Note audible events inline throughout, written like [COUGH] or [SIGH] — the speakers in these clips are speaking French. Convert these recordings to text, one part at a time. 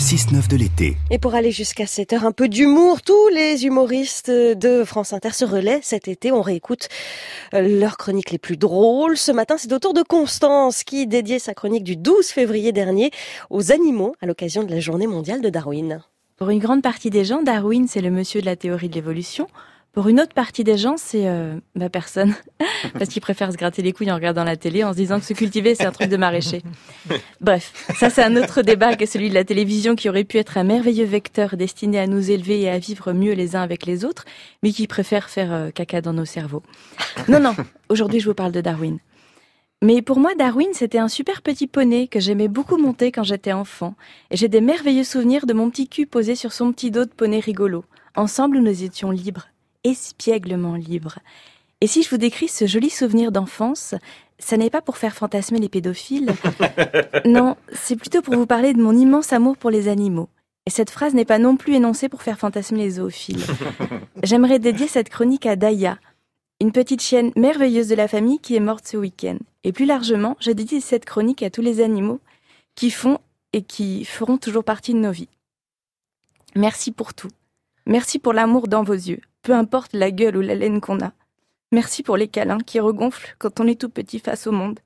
6-9 de l'été. Et pour aller jusqu'à 7 heures, un peu d'humour. Tous les humoristes de France Inter se relaient cet été. On réécoute euh, leurs chroniques les plus drôles. Ce matin, c'est au tour de Constance qui dédiait sa chronique du 12 février dernier aux animaux à l'occasion de la journée mondiale de Darwin. Pour une grande partie des gens, Darwin, c'est le monsieur de la théorie de l'évolution. Pour une autre partie des gens, c'est euh, ma personne, [LAUGHS] parce qu'ils préfèrent se gratter les couilles en regardant la télé, en se disant que se cultiver, c'est un truc de maraîcher. [LAUGHS] Bref, ça c'est un autre débat que celui de la télévision qui aurait pu être un merveilleux vecteur destiné à nous élever et à vivre mieux les uns avec les autres, mais qui préfère faire euh, caca dans nos cerveaux. Non, non, aujourd'hui je vous parle de Darwin. Mais pour moi, Darwin, c'était un super petit poney que j'aimais beaucoup monter quand j'étais enfant. Et j'ai des merveilleux souvenirs de mon petit cul posé sur son petit dos de poney rigolo. Ensemble, nous étions libres espièglement libre. Et si je vous décris ce joli souvenir d'enfance, ça n'est pas pour faire fantasmer les pédophiles. [LAUGHS] non, c'est plutôt pour vous parler de mon immense amour pour les animaux. Et cette phrase n'est pas non plus énoncée pour faire fantasmer les zoophiles. [LAUGHS] J'aimerais dédier cette chronique à Daya, une petite chienne merveilleuse de la famille qui est morte ce week-end. Et plus largement, je dédie cette chronique à tous les animaux qui font et qui feront toujours partie de nos vies. Merci pour tout. Merci pour l'amour dans vos yeux peu importe la gueule ou la laine qu'on a. Merci pour les câlins qui regonflent quand on est tout petit face au monde.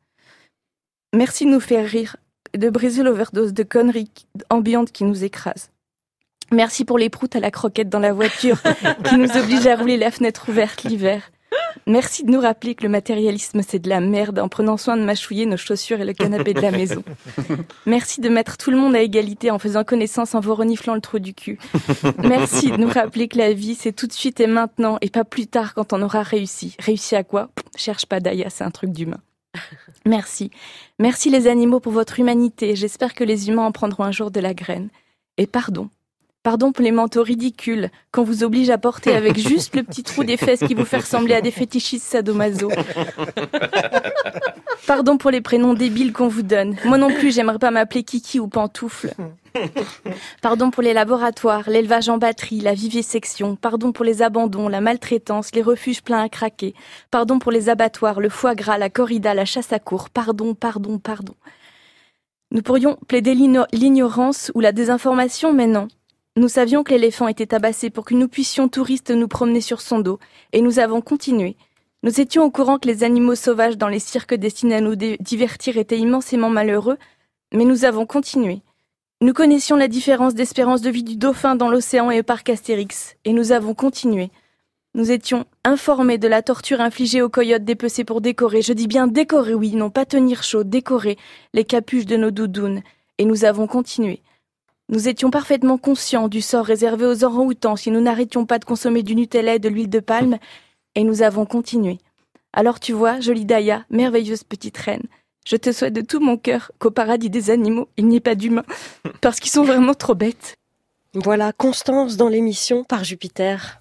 Merci de nous faire rire et de briser l'overdose de conneries ambiantes qui nous écrasent. Merci pour les proutes à la croquette dans la voiture [LAUGHS] qui nous obligent à rouler la fenêtre ouverte l'hiver. Merci de nous rappeler que le matérialisme c'est de la merde en prenant soin de mâchouiller nos chaussures et le canapé de la [LAUGHS] maison. Merci de mettre tout le monde à égalité en faisant connaissance en vous reniflant le trou du cul. Merci de nous rappeler que la vie c'est tout de suite et maintenant et pas plus tard quand on aura réussi. Réussi à quoi? Cherche pas Daya, c'est un truc d'humain. Merci. Merci les animaux pour votre humanité. J'espère que les humains en prendront un jour de la graine. Et pardon Pardon pour les manteaux ridicules qu'on vous oblige à porter avec [LAUGHS] juste le petit trou des fesses qui vous fait ressembler à des fétichistes sadomaso. [LAUGHS] Pardon pour les prénoms débiles qu'on vous donne. Moi non plus, j'aimerais pas m'appeler Kiki ou Pantoufle. Pardon pour les laboratoires, l'élevage en batterie, la vivisection. Pardon pour les abandons, la maltraitance, les refuges pleins à craquer. Pardon pour les abattoirs, le foie gras, la corrida, la chasse à cour. Pardon, pardon, pardon. Nous pourrions plaider l'ignorance ou la désinformation, mais non. Nous savions que l'éléphant était tabassé pour que nous puissions touristes nous promener sur son dos, et nous avons continué. Nous étions au courant que les animaux sauvages dans les cirques destinés à nous divertir étaient immensément malheureux, mais nous avons continué. Nous connaissions la différence d'espérance de vie du dauphin dans l'océan et au parc Astérix, et nous avons continué. Nous étions informés de la torture infligée aux coyotes dépecés pour décorer, je dis bien décorer, oui, non pas tenir chaud, décorer les capuches de nos doudounes, et nous avons continué. Nous étions parfaitement conscients du sort réservé aux orang-outans si nous n'arrêtions pas de consommer du Nutella et de l'huile de palme, et nous avons continué. Alors tu vois, jolie Daya, merveilleuse petite reine, je te souhaite de tout mon cœur qu'au paradis des animaux, il n'y ait pas d'humains, parce qu'ils sont vraiment trop bêtes. Voilà, Constance dans l'émission par Jupiter.